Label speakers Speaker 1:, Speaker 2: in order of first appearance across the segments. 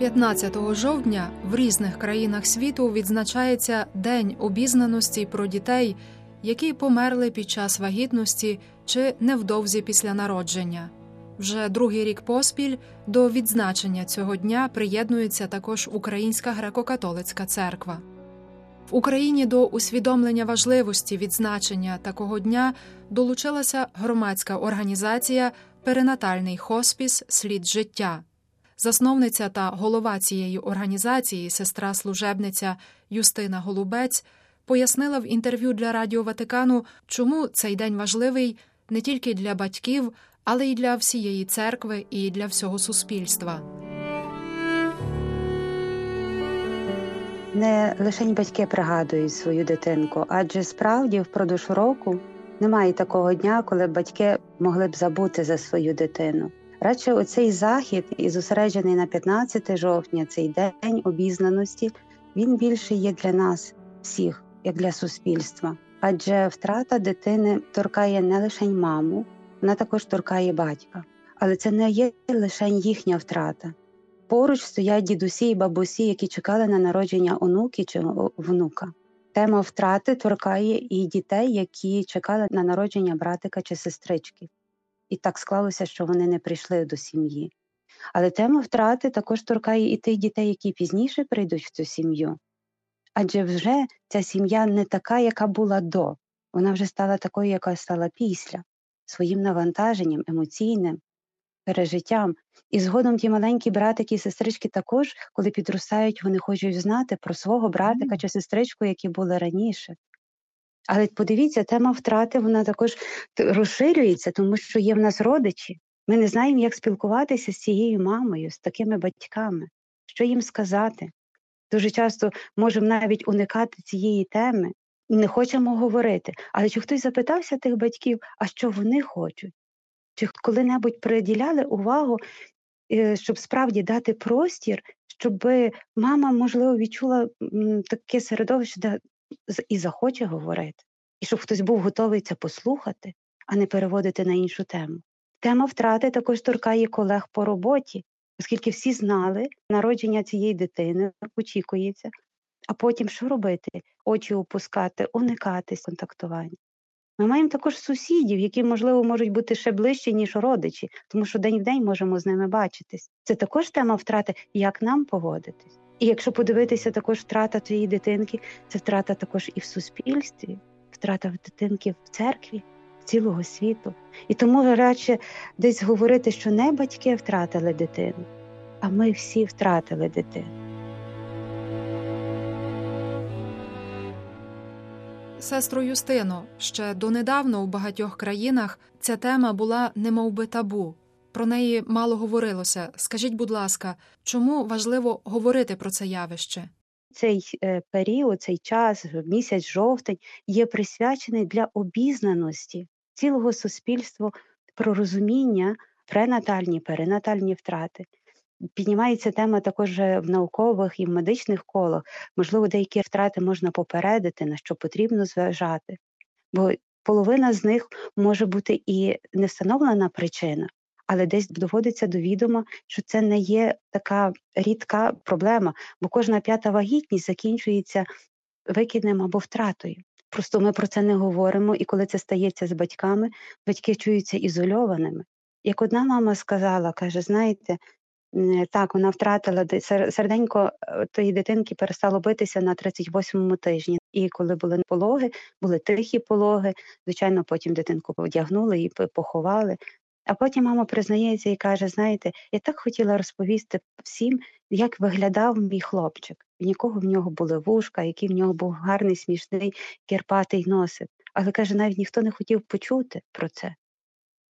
Speaker 1: 15 жовтня в різних країнах світу відзначається День обізнаності про дітей, які померли під час вагітності чи невдовзі після народження. Вже другий рік поспіль до відзначення цього дня приєднується також Українська греко-католицька церква. В Україні до усвідомлення важливості відзначення такого дня долучилася громадська організація Перинатальний хоспіс Слід життя. Засновниця та голова цієї організації, сестра служебниця Юстина Голубець, пояснила в інтерв'ю для Радіо Ватикану, чому цей день важливий не тільки для батьків, але й для всієї церкви і для всього суспільства.
Speaker 2: Не лише батьки пригадують свою дитинку, адже справді впродовж року немає такого дня, коли батьки могли б забути за свою дитину. Радше оцей захід і зосереджений на 15 жовтня, цей день обізнаності, він більше є для нас всіх, як для суспільства. Адже втрата дитини торкає не лише маму, вона також торкає батька. Але це не є лише їхня втрата. Поруч стоять дідусі і бабусі, які чекали на народження онуки чи внука. Тема втрати торкає і дітей, які чекали на народження братика чи сестрички і так склалося, що вони не прийшли до сім'ї. Але тема втрати також торкає і тих дітей, які пізніше прийдуть в цю сім'ю. Адже вже ця сім'я не така, яка була до, вона вже стала такою, яка стала після, своїм навантаженням, емоційним пережиттям. І згодом ті маленькі братики і сестрички також, коли підростають, вони хочуть знати про свого братика чи сестричку, які були раніше. Але подивіться, тема втрати вона також розширюється, тому що є в нас родичі. Ми не знаємо, як спілкуватися з цією мамою, з такими батьками, що їм сказати. Дуже часто можемо навіть уникати цієї теми і не хочемо говорити. Але чи хтось запитався тих батьків, а що вони хочуть? Чи коли-небудь приділяли увагу, е, щоб справді дати простір, щоб мама, можливо, відчула таке середовище, де і захоче говорити, і щоб хтось був готовий це послухати, а не переводити на іншу тему. Тема втрати також торкає колег по роботі, оскільки всі знали, народження цієї дитини очікується, а потім що робити? Очі опускати, уникати контактування. Ми маємо також сусідів, які, можливо, можуть бути ще ближчі, ніж родичі, тому що день в день можемо з ними бачитись. Це також тема втрати, як нам поводитись. І якщо подивитися також втрата твоєї дитинки, це втрата також і в суспільстві, втрата в дитинки в церкві, цілого світу. І тому радше десь говорити, що не батьки втратили дитину, а ми всі втратили дитину.
Speaker 1: Сестро Юстино, ще донедавна у багатьох країнах ця тема була немовби табу. Про неї мало говорилося. Скажіть, будь ласка, чому важливо говорити про це явище?
Speaker 2: Цей е, період, цей час, місяць жовтень, є присвячений для обізнаності цілого суспільства про розуміння пренатальні, перинатальні втрати. Піднімається тема також в наукових і в медичних колах. Можливо, деякі втрати можна попередити, на що потрібно зважати, бо половина з них може бути і не встановлена причина, але десь доводиться до відома, що це не є така рідка проблема, бо кожна п'ята вагітність закінчується викиднем або втратою. Просто ми про це не говоримо, і коли це стається з батьками, батьки чуються ізольованими. Як одна мама сказала, каже: знаєте, так, вона втратила серденько е, тої дитинки перестало битися на 38-му тижні. І коли були пологи, були тихі пологи. Звичайно, потім дитинку одягнули і поховали. А потім мама признається і каже: знаєте, я так хотіла розповісти всім, як виглядав мій хлопчик. Нікого в нього були вушка, який в нього був гарний, смішний, кірпатий носик. Але каже, навіть ніхто не хотів почути про це.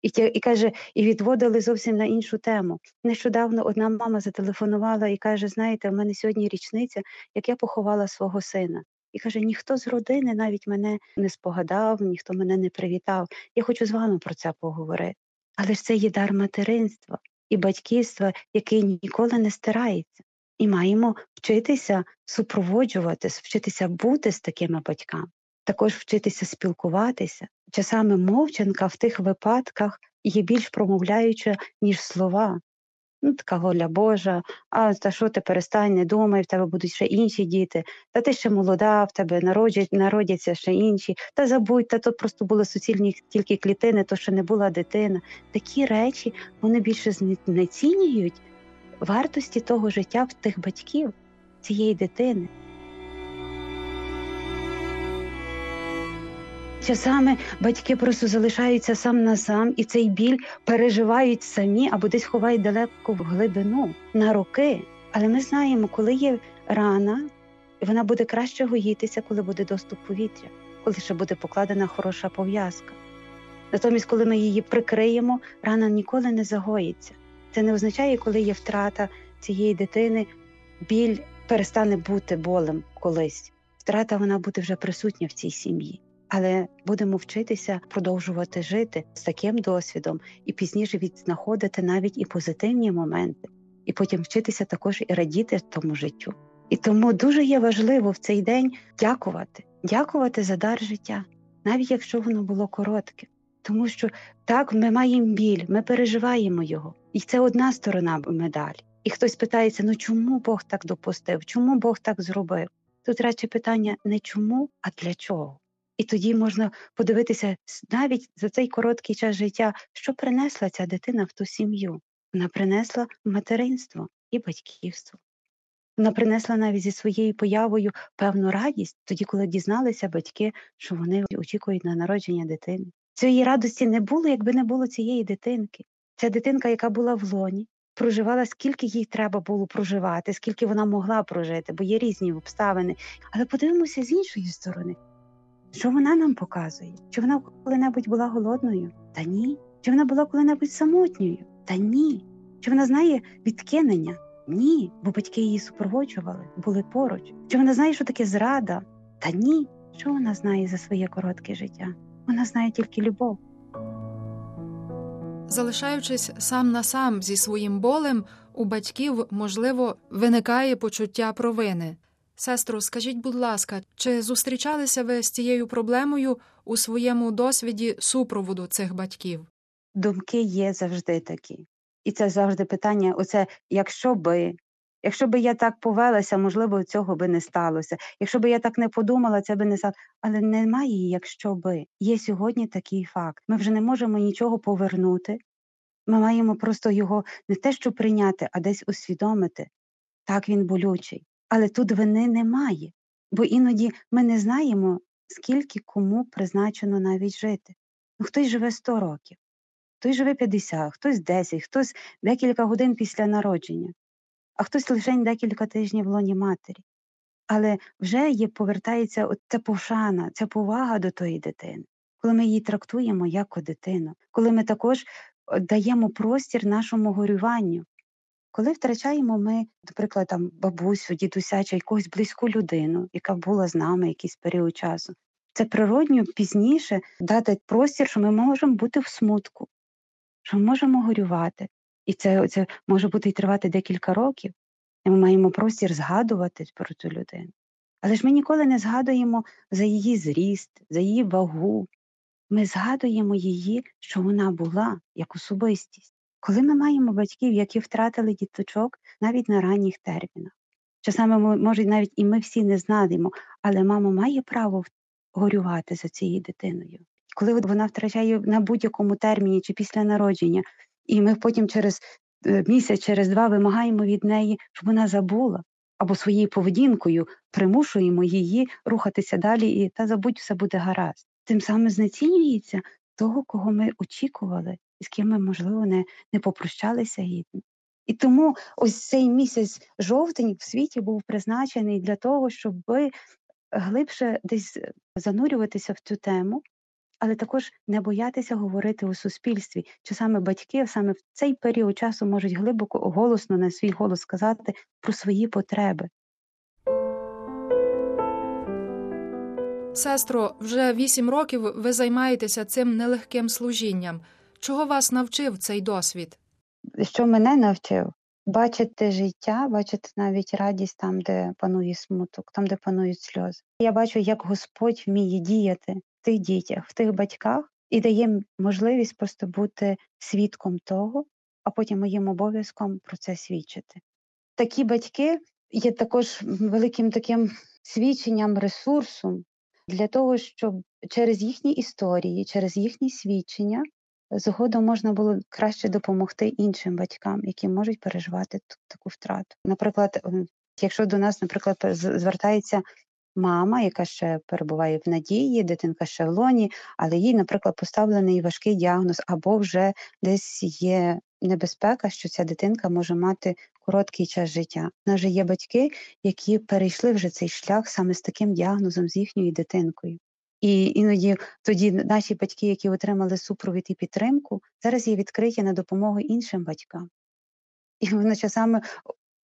Speaker 2: І і каже, і відводили зовсім на іншу тему. Нещодавно одна мама зателефонувала і каже: Знаєте, в мене сьогодні річниця, як я поховала свого сина. І каже: ніхто з родини навіть мене не спогадав, ніхто мене не привітав. Я хочу з вами про це поговорити. Але ж це є дар материнства і батьківства, який ніколи не стирається. І маємо вчитися супроводжувати, вчитися бути з такими батьками, також вчитися спілкуватися. Часами мовчанка в тих випадках є більш промовляюча, ніж слова. Ну, така воля Божа, а та що ти перестань, не думай, в тебе будуть ще інші діти, та ти ще молода, в тебе народять, народяться ще інші, та забудь, та то просто були суцільні тільки клітини, то ще не була дитина. Такі речі вони більше знецінюють вартості того життя в тих батьків, цієї дитини. Часами батьки просто залишаються сам на сам, і цей біль переживають самі або десь ховають далеко в глибину на роки. Але ми знаємо, коли є рана, вона буде краще гоїтися, коли буде доступ повітря, коли ще буде покладена хороша пов'язка. Натомість, коли ми її прикриємо, рана ніколи не загоїться. Це не означає, коли є втрата цієї дитини, біль перестане бути болем колись. Втрата вона буде вже присутня в цій сім'ї але будемо вчитися продовжувати жити з таким досвідом і пізніше відзнаходити навіть і позитивні моменти, і потім вчитися також і радіти тому життю. І тому дуже є важливо в цей день дякувати, дякувати за дар життя, навіть якщо воно було коротке. Тому що так ми маємо біль, ми переживаємо його, і це одна сторона медалі. І хтось питається: ну чому Бог так допустив? Чому Бог так зробив? Тут радше питання не чому, а для чого. І тоді можна подивитися навіть за цей короткий час життя, що принесла ця дитина в ту сім'ю. Вона принесла материнство і батьківство. Вона принесла навіть зі своєю появою певну радість, тоді, коли дізналися батьки, що вони очікують на народження дитини. Цієї радості не було, якби не було цієї дитинки. Ця дитинка, яка була в лоні, проживала, скільки їй треба було проживати, скільки вона могла прожити, бо є різні обставини. Але подивимося з іншої сторони. Що вона нам показує? Чи вона коли-небудь була голодною? Та ні. Чи вона була коли-небудь самотньою? Та ні. Чи вона знає відкинення? Ні, бо батьки її супроводжували, були поруч. Чи вона знає, що таке зрада? Та ні. Що вона знає за своє коротке життя? Вона знає тільки любов.
Speaker 1: Залишаючись сам на сам зі своїм болем, у батьків, можливо, виникає почуття провини. Сестро, скажіть, будь ласка, чи зустрічалися ви з цією проблемою у своєму досвіді супроводу цих батьків?
Speaker 2: Думки є завжди такі. І це завжди питання: оце якщо би, якщо би я так повелася, можливо, цього би не сталося. Якщо би я так не подумала, це би не сталося. Але немає, якщо би. Є сьогодні такий факт. Ми вже не можемо нічого повернути. Ми маємо просто його не те, що прийняти, а десь усвідомити. Так він болючий. Але тут вини немає, бо іноді ми не знаємо, скільки кому призначено навіть жити. Ну, Хтось живе 100 років, хтось живе 50, хтось 10, хтось декілька годин після народження, а хтось лише декілька тижнів в лоні матері. Але вже є, повертається ця пошана, ця повага до тої дитини, коли ми її трактуємо як дитину, коли ми також даємо простір нашому горюванню, коли втрачаємо ми, наприклад, там бабусю, дідуся чи якусь близьку людину, яка була з нами якийсь період часу, це природньо пізніше дати простір, що ми можемо бути в смутку, що ми можемо горювати. І це це може бути і тривати декілька років, і ми маємо простір згадувати про цю людину. Але ж ми ніколи не згадуємо за її зріст, за її вагу. Ми згадуємо її, що вона була як особистість. Коли ми маємо батьків, які втратили діточок навіть на ранніх термінах, часами, може, навіть і ми всі не знаємо, але мама має право горювати за цією дитиною. Коли вона втрачає на будь-якому терміні чи після народження, і ми потім через е, місяць, через два вимагаємо від неї, щоб вона забула, або своєю поведінкою примушуємо її рухатися далі, і та забудь, все буде гаразд. Тим самим знецінюється того, кого ми очікували з ким ми, можливо, не не попрощалися гідно. І тому ось цей місяць жовтень в світі був призначений для того, щоб глибше десь занурюватися в цю тему, але також не боятися говорити у суспільстві, що саме батьки саме в цей період часу можуть глибоко голосно на свій голос сказати про свої потреби.
Speaker 1: Сестро, вже вісім років ви займаєтеся цим нелегким служінням. Чого вас навчив цей досвід?
Speaker 2: Що мене навчив? Бачити життя, бачити навіть радість там, де панує смуток, там, де панують сльози. Я бачу, як Господь вміє діяти в тих дітях, в тих батьках і дає можливість просто бути свідком того, а потім моїм обов'язком про це свідчити. Такі батьки є також великим таким свідченням ресурсом для того, щоб через їхні історії, через їхні свідчення згодом можна було краще допомогти іншим батькам, які можуть переживати таку втрату. Наприклад, якщо до нас, наприклад, звертається мама, яка ще перебуває в надії, дитинка ще в лоні, але їй, наприклад, поставлений важкий діагноз, або вже десь є небезпека, що ця дитинка може мати короткий час життя. У нас же є батьки, які перейшли вже цей шлях саме з таким діагнозом з їхньою дитинкою. І іноді тоді наші батьки, які отримали супровід і підтримку, зараз є відкриті на допомогу іншим батькам. І вони часами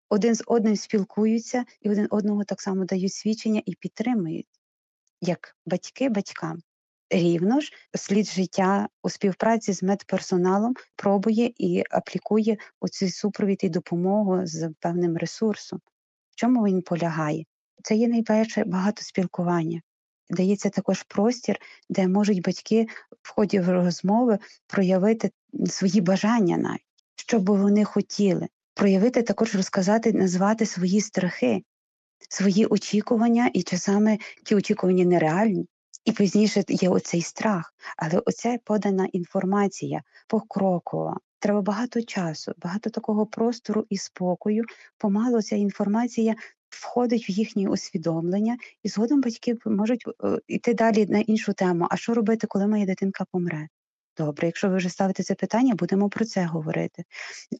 Speaker 2: один з одним спілкуються і один одного так само дають свідчення і підтримують, як батьки батькам. Рівно ж слід життя у співпраці з медперсоналом пробує і аплікує оцей супровід і допомогу з певним ресурсом. В чому він полягає? Це є найперше багато спілкування. Дається також простір, де можуть батьки в ході розмови проявити свої бажання навіть, що би вони хотіли, проявити також розказати, назвати свої страхи, свої очікування, і часами ті очікування нереальні. І пізніше є оцей страх, але оця подана інформація покрокова. Треба багато часу, багато такого простору і спокою. Помалу ця інформація входить в їхнє усвідомлення, і згодом батьки можуть йти е, далі на іншу тему. А що робити, коли моя дитинка помре? Добре, якщо ви вже ставите це питання, будемо про це говорити.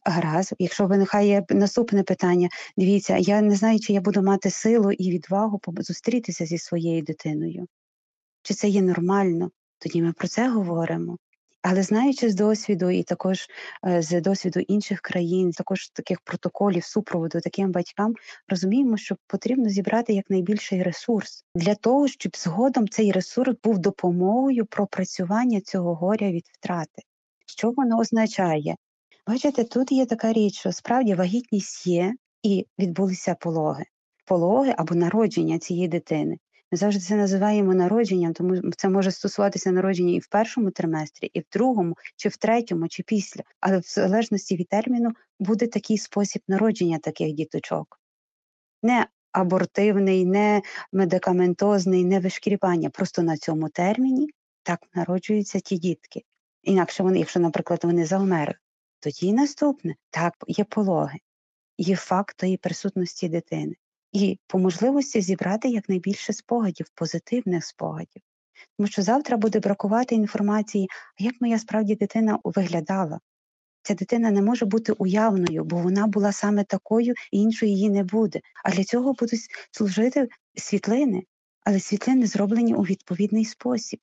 Speaker 2: Гаразд, якщо виникає наступне питання, дивіться, я не знаю, чи я буду мати силу і відвагу зустрітися зі своєю дитиною. Чи це є нормально? Тоді ми про це говоримо. Але знаючи з досвіду, і також е, з досвіду інших країн, також таких протоколів супроводу таким батькам, розуміємо, що потрібно зібрати якнайбільший ресурс для того, щоб згодом цей ресурс був допомогою пропрацювання цього горя від втрати. Що воно означає? Бачите, тут є така річ, що справді вагітність є і відбулися пологи, пологи або народження цієї дитини. Ми завжди це називаємо народженням, тому це може стосуватися народження і в першому триместрі, і в другому, чи в третьому, чи після. Але в залежності від терміну буде такий спосіб народження таких діточок. Не абортивний, не медикаментозний, не вишкріпання. Просто на цьому терміні так народжуються ті дітки. Інакше вони, якщо, наприклад, вони завмерли, тоді наступне так є пологи, є факт тої присутності дитини і по можливості зібрати якнайбільше спогадів, позитивних спогадів. Тому що завтра буде бракувати інформації, а як моя справді дитина виглядала. Ця дитина не може бути уявною, бо вона була саме такою, і іншої її не буде. А для цього будуть служити світлини, але світлини зроблені у відповідний спосіб,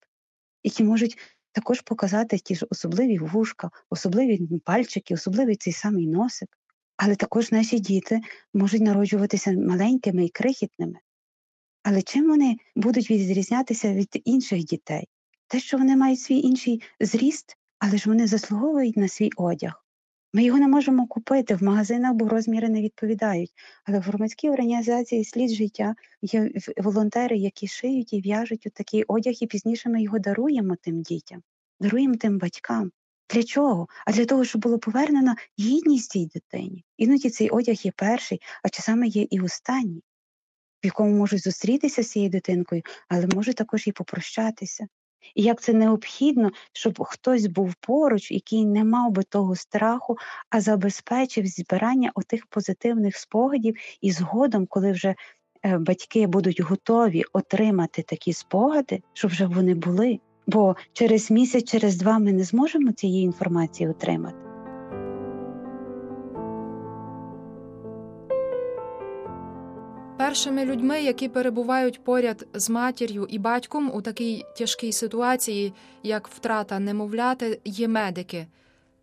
Speaker 2: які можуть також показати ті ж особливі вушка, особливі пальчики, особливий цей самий носик. Але також наші діти можуть народжуватися маленькими і крихітними. Але чим вони будуть відрізнятися від інших дітей? Те, що вони мають свій інший зріст, але ж вони заслуговують на свій одяг. Ми його не можемо купити в магазинах, бо розміри не відповідають. Але в громадській організації слід життя є волонтери, які шиють і в'яжуть у такий одяг, і пізніше ми його даруємо тим дітям, даруємо тим батькам. Для чого? А для того, щоб було повернено гідність цій дитині. Іноді цей одяг є перший, а часами є і останній, в якому можуть зустрітися з цією дитинкою, але може також і попрощатися. І як це необхідно, щоб хтось був поруч, який не мав би того страху, а забезпечив збирання отих позитивних спогадів, і згодом, коли вже е, батьки будуть готові отримати такі спогади, щоб вже вони були бо через місяць, через два ми не зможемо цієї інформації отримати.
Speaker 1: Першими людьми, які перебувають поряд з матір'ю і батьком у такій тяжкій ситуації, як втрата немовляти, є медики.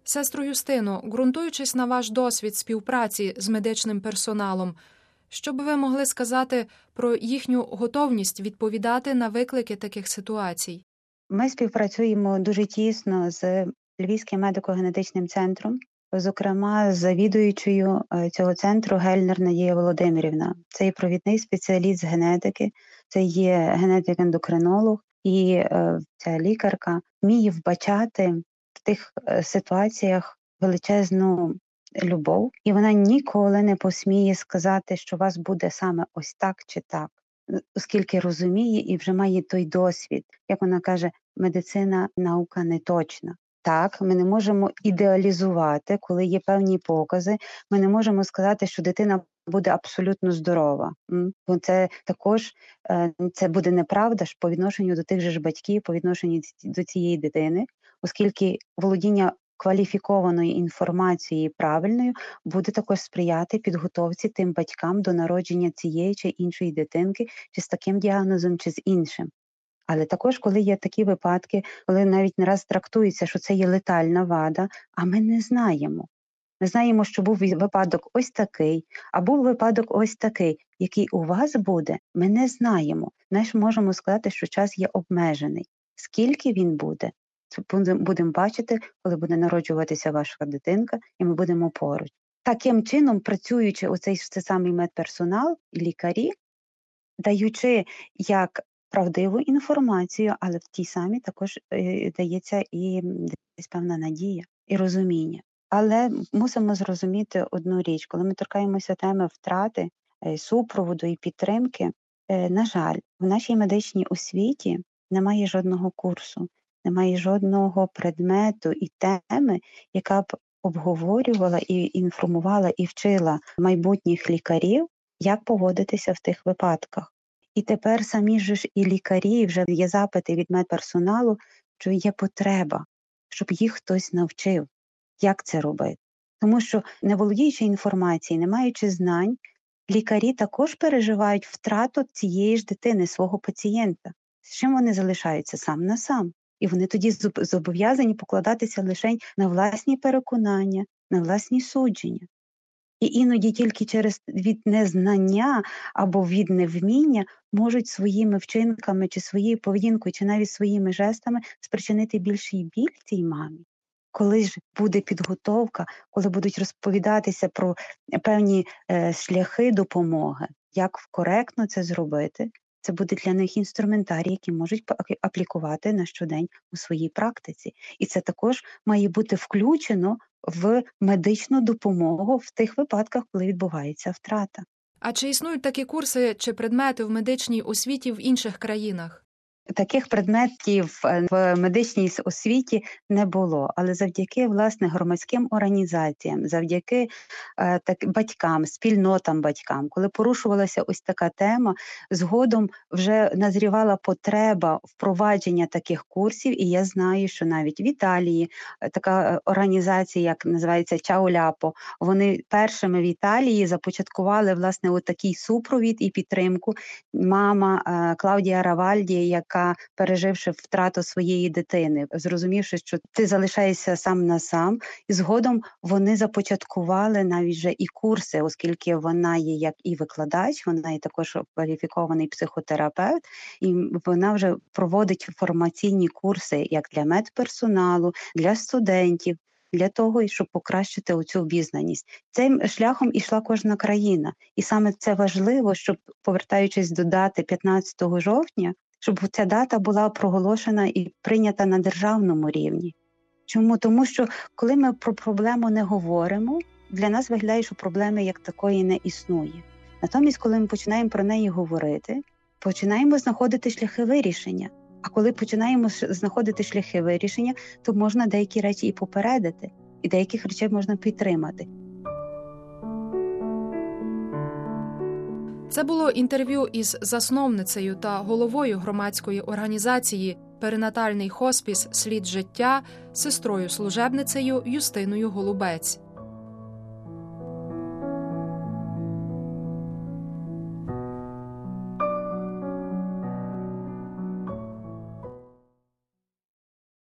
Speaker 1: Сестру Юстино, ґрунтуючись на ваш досвід співпраці з медичним персоналом, що би ви могли сказати про їхню готовність відповідати на виклики таких ситуацій?
Speaker 2: Ми співпрацюємо дуже тісно з Львівським медико-генетичним центром, зокрема з завідуючою е, цього центру Гельнер Надія Володимирівна. Це є провідний спеціаліст з генетики, це є генетик-ендокринолог, і е, ця лікарка вміє вбачати в тих е, ситуаціях величезну любов, і вона ніколи не посміє сказати, що у вас буде саме ось так чи так, оскільки розуміє і вже має той досвід, як вона каже, медицина наука не точна. Так, ми не можемо ідеалізувати, коли є певні покази. Ми не можемо сказати, що дитина буде абсолютно здорова. Бо це також е, це буде неправда ж по відношенню до тих же ж батьків, по відношенню до цієї дитини, оскільки володіння кваліфікованою інформацією правильною буде також сприяти підготовці тим батькам до народження цієї чи іншої дитинки, чи з таким діагнозом, чи з іншим. Але також, коли є такі випадки, коли навіть не раз трактується, що це є летальна вада, а ми не знаємо. Ми знаємо, що був випадок ось такий, а був випадок ось такий, який у вас буде, ми не знаємо. Ми ж можемо сказати, що час є обмежений. Скільки він буде, будемо бачити, коли буде народжуватися ваша дитинка, і ми будемо поруч. Таким чином, працюючи оцей цей самий медперсонал лікарі, даючи як правдиву інформацію, але в тій самій також е, дається і десь певна надія і розуміння. Але мусимо зрозуміти одну річ, коли ми торкаємося теми втрати, е, супроводу і підтримки, е, на жаль, в нашій медичній освіті немає жодного курсу, немає жодного предмету і теми, яка б обговорювала і інформувала і вчила майбутніх лікарів, як поводитися в тих випадках. І тепер самі ж і лікарі вже є запити від медперсоналу, що є потреба, щоб їх хтось навчив, як це робити. Тому що, не володіючи інформацією, не маючи знань, лікарі також переживають втрату цієї ж дитини, свого пацієнта. З чим вони залишаються сам на сам. І вони тоді зобов'язані покладатися лише на власні переконання, на власні судження. І іноді тільки через від незнання або від невміння можуть своїми вчинками, чи своєю поведінкою, чи навіть своїми жестами спричинити більший біль цій мамі. Коли ж буде підготовка, коли будуть розповідатися про певні е, шляхи допомоги, як коректно це зробити, це буде для них інструментарій, які можуть аплікувати на щодень у своїй практиці. І це також має бути включено в медичну допомогу в тих випадках, коли відбувається втрата.
Speaker 1: А чи існують такі курси чи предмети в медичній освіті в інших країнах?
Speaker 2: Таких предметів е, в медичній освіті не було, але завдяки власне громадським організаціям, завдяки е, так батькам, спільнотам батькам, коли порушувалася ось така тема, згодом вже назрівала потреба впровадження таких курсів. І я знаю, що навіть в Італії е, така організація, як називається Чауляпо, вони першими в Італії започаткували власне такий супровід і підтримку. Мама Клаудія Равальді, яка яка, переживши втрату своєї дитини, зрозумівши, що ти залишаєшся сам на сам, і згодом вони започаткували навіть вже і курси, оскільки вона є як і викладач, вона є також кваліфікований психотерапевт, і вона вже проводить формаційні курси як для медперсоналу, для студентів для того, щоб покращити оцю обізнаність. Цим шляхом ішла кожна країна, і саме це важливо, щоб повертаючись до дати 15 жовтня, щоб ця дата була проголошена і прийнята на державному рівні. Чому? Тому що коли ми про проблему не говоримо, для нас виглядає, що проблеми як такої не існує. Натомість, коли ми починаємо про неї говорити, починаємо знаходити шляхи вирішення. А коли починаємо знаходити шляхи вирішення, то можна деякі речі і попередити, і деяких речей можна підтримати.
Speaker 1: Це було інтерв'ю із засновницею та головою громадської організації Перинатальний хоспіс Слід життя, сестрою служебницею Юстиною Голубець.